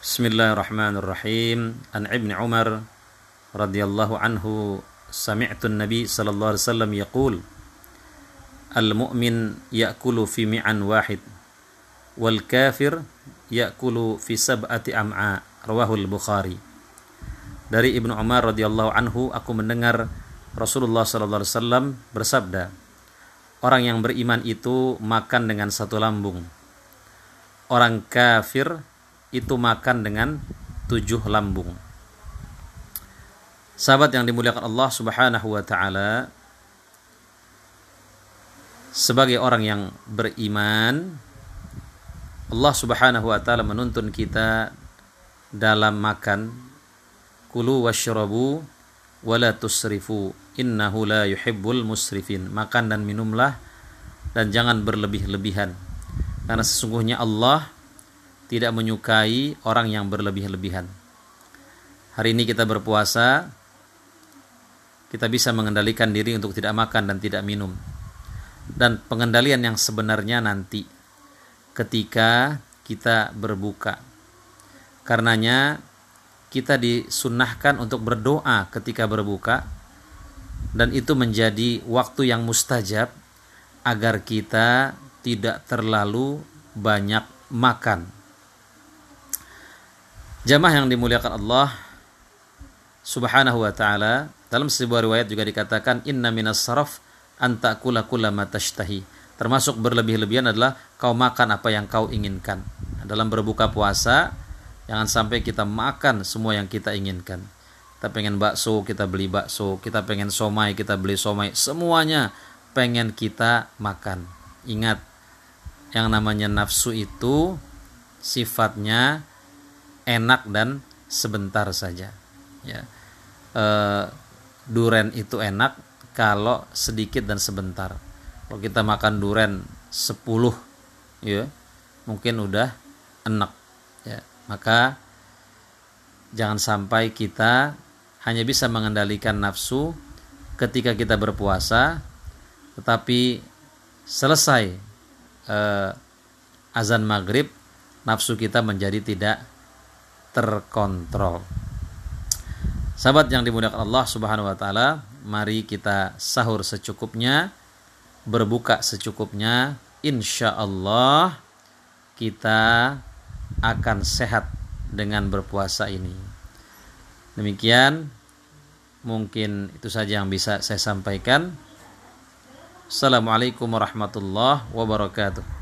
Bismillahirrahmanirrahim. An Ibn Umar radhiyallahu anhu sami'tu an-nabi sallallahu alaihi wasallam yaqul Al-mu'min ya'kulu fi mi'an wahid wal kafir ya'kulu fi sab'ati am'a rawahul Bukhari. Dari Ibnu Umar radhiyallahu anhu aku mendengar Rasulullah sallallahu alaihi wasallam bersabda Orang yang beriman itu makan dengan satu lambung. Orang kafir itu makan dengan tujuh lambung. Sahabat yang dimuliakan Allah Subhanahu wa taala, sebagai orang yang beriman, Allah Subhanahu wa taala menuntun kita dalam makan. Kulu washrabu wala tusrifu innahu la yuhibbul musrifin. Makan dan minumlah dan jangan berlebih-lebihan. Karena sesungguhnya Allah tidak menyukai orang yang berlebih-lebihan. Hari ini kita berpuasa, kita bisa mengendalikan diri untuk tidak makan dan tidak minum. Dan pengendalian yang sebenarnya nanti ketika kita berbuka. Karenanya kita disunnahkan untuk berdoa ketika berbuka dan itu menjadi waktu yang mustajab agar kita tidak terlalu banyak makan Jamaah yang dimuliakan Allah Subhanahu wa taala, dalam sebuah riwayat juga dikatakan inna minas saraf anta kula matashtahi. Termasuk berlebih-lebihan adalah kau makan apa yang kau inginkan. Dalam berbuka puasa, jangan sampai kita makan semua yang kita inginkan. Kita pengen bakso, kita beli bakso. Kita pengen somai, kita beli somai. Semuanya pengen kita makan. Ingat, yang namanya nafsu itu sifatnya enak dan sebentar saja ya. E, duren itu enak kalau sedikit dan sebentar. Kalau kita makan duren 10 ya mungkin udah enak ya. Maka jangan sampai kita hanya bisa mengendalikan nafsu ketika kita berpuasa tetapi selesai eh, azan maghrib nafsu kita menjadi tidak terkontrol. Sahabat yang dimuliakan Allah Subhanahu wa taala, mari kita sahur secukupnya, berbuka secukupnya. Insya Allah kita akan sehat dengan berpuasa ini. Demikian mungkin itu saja yang bisa saya sampaikan. Assalamualaikum warahmatullahi wabarakatuh.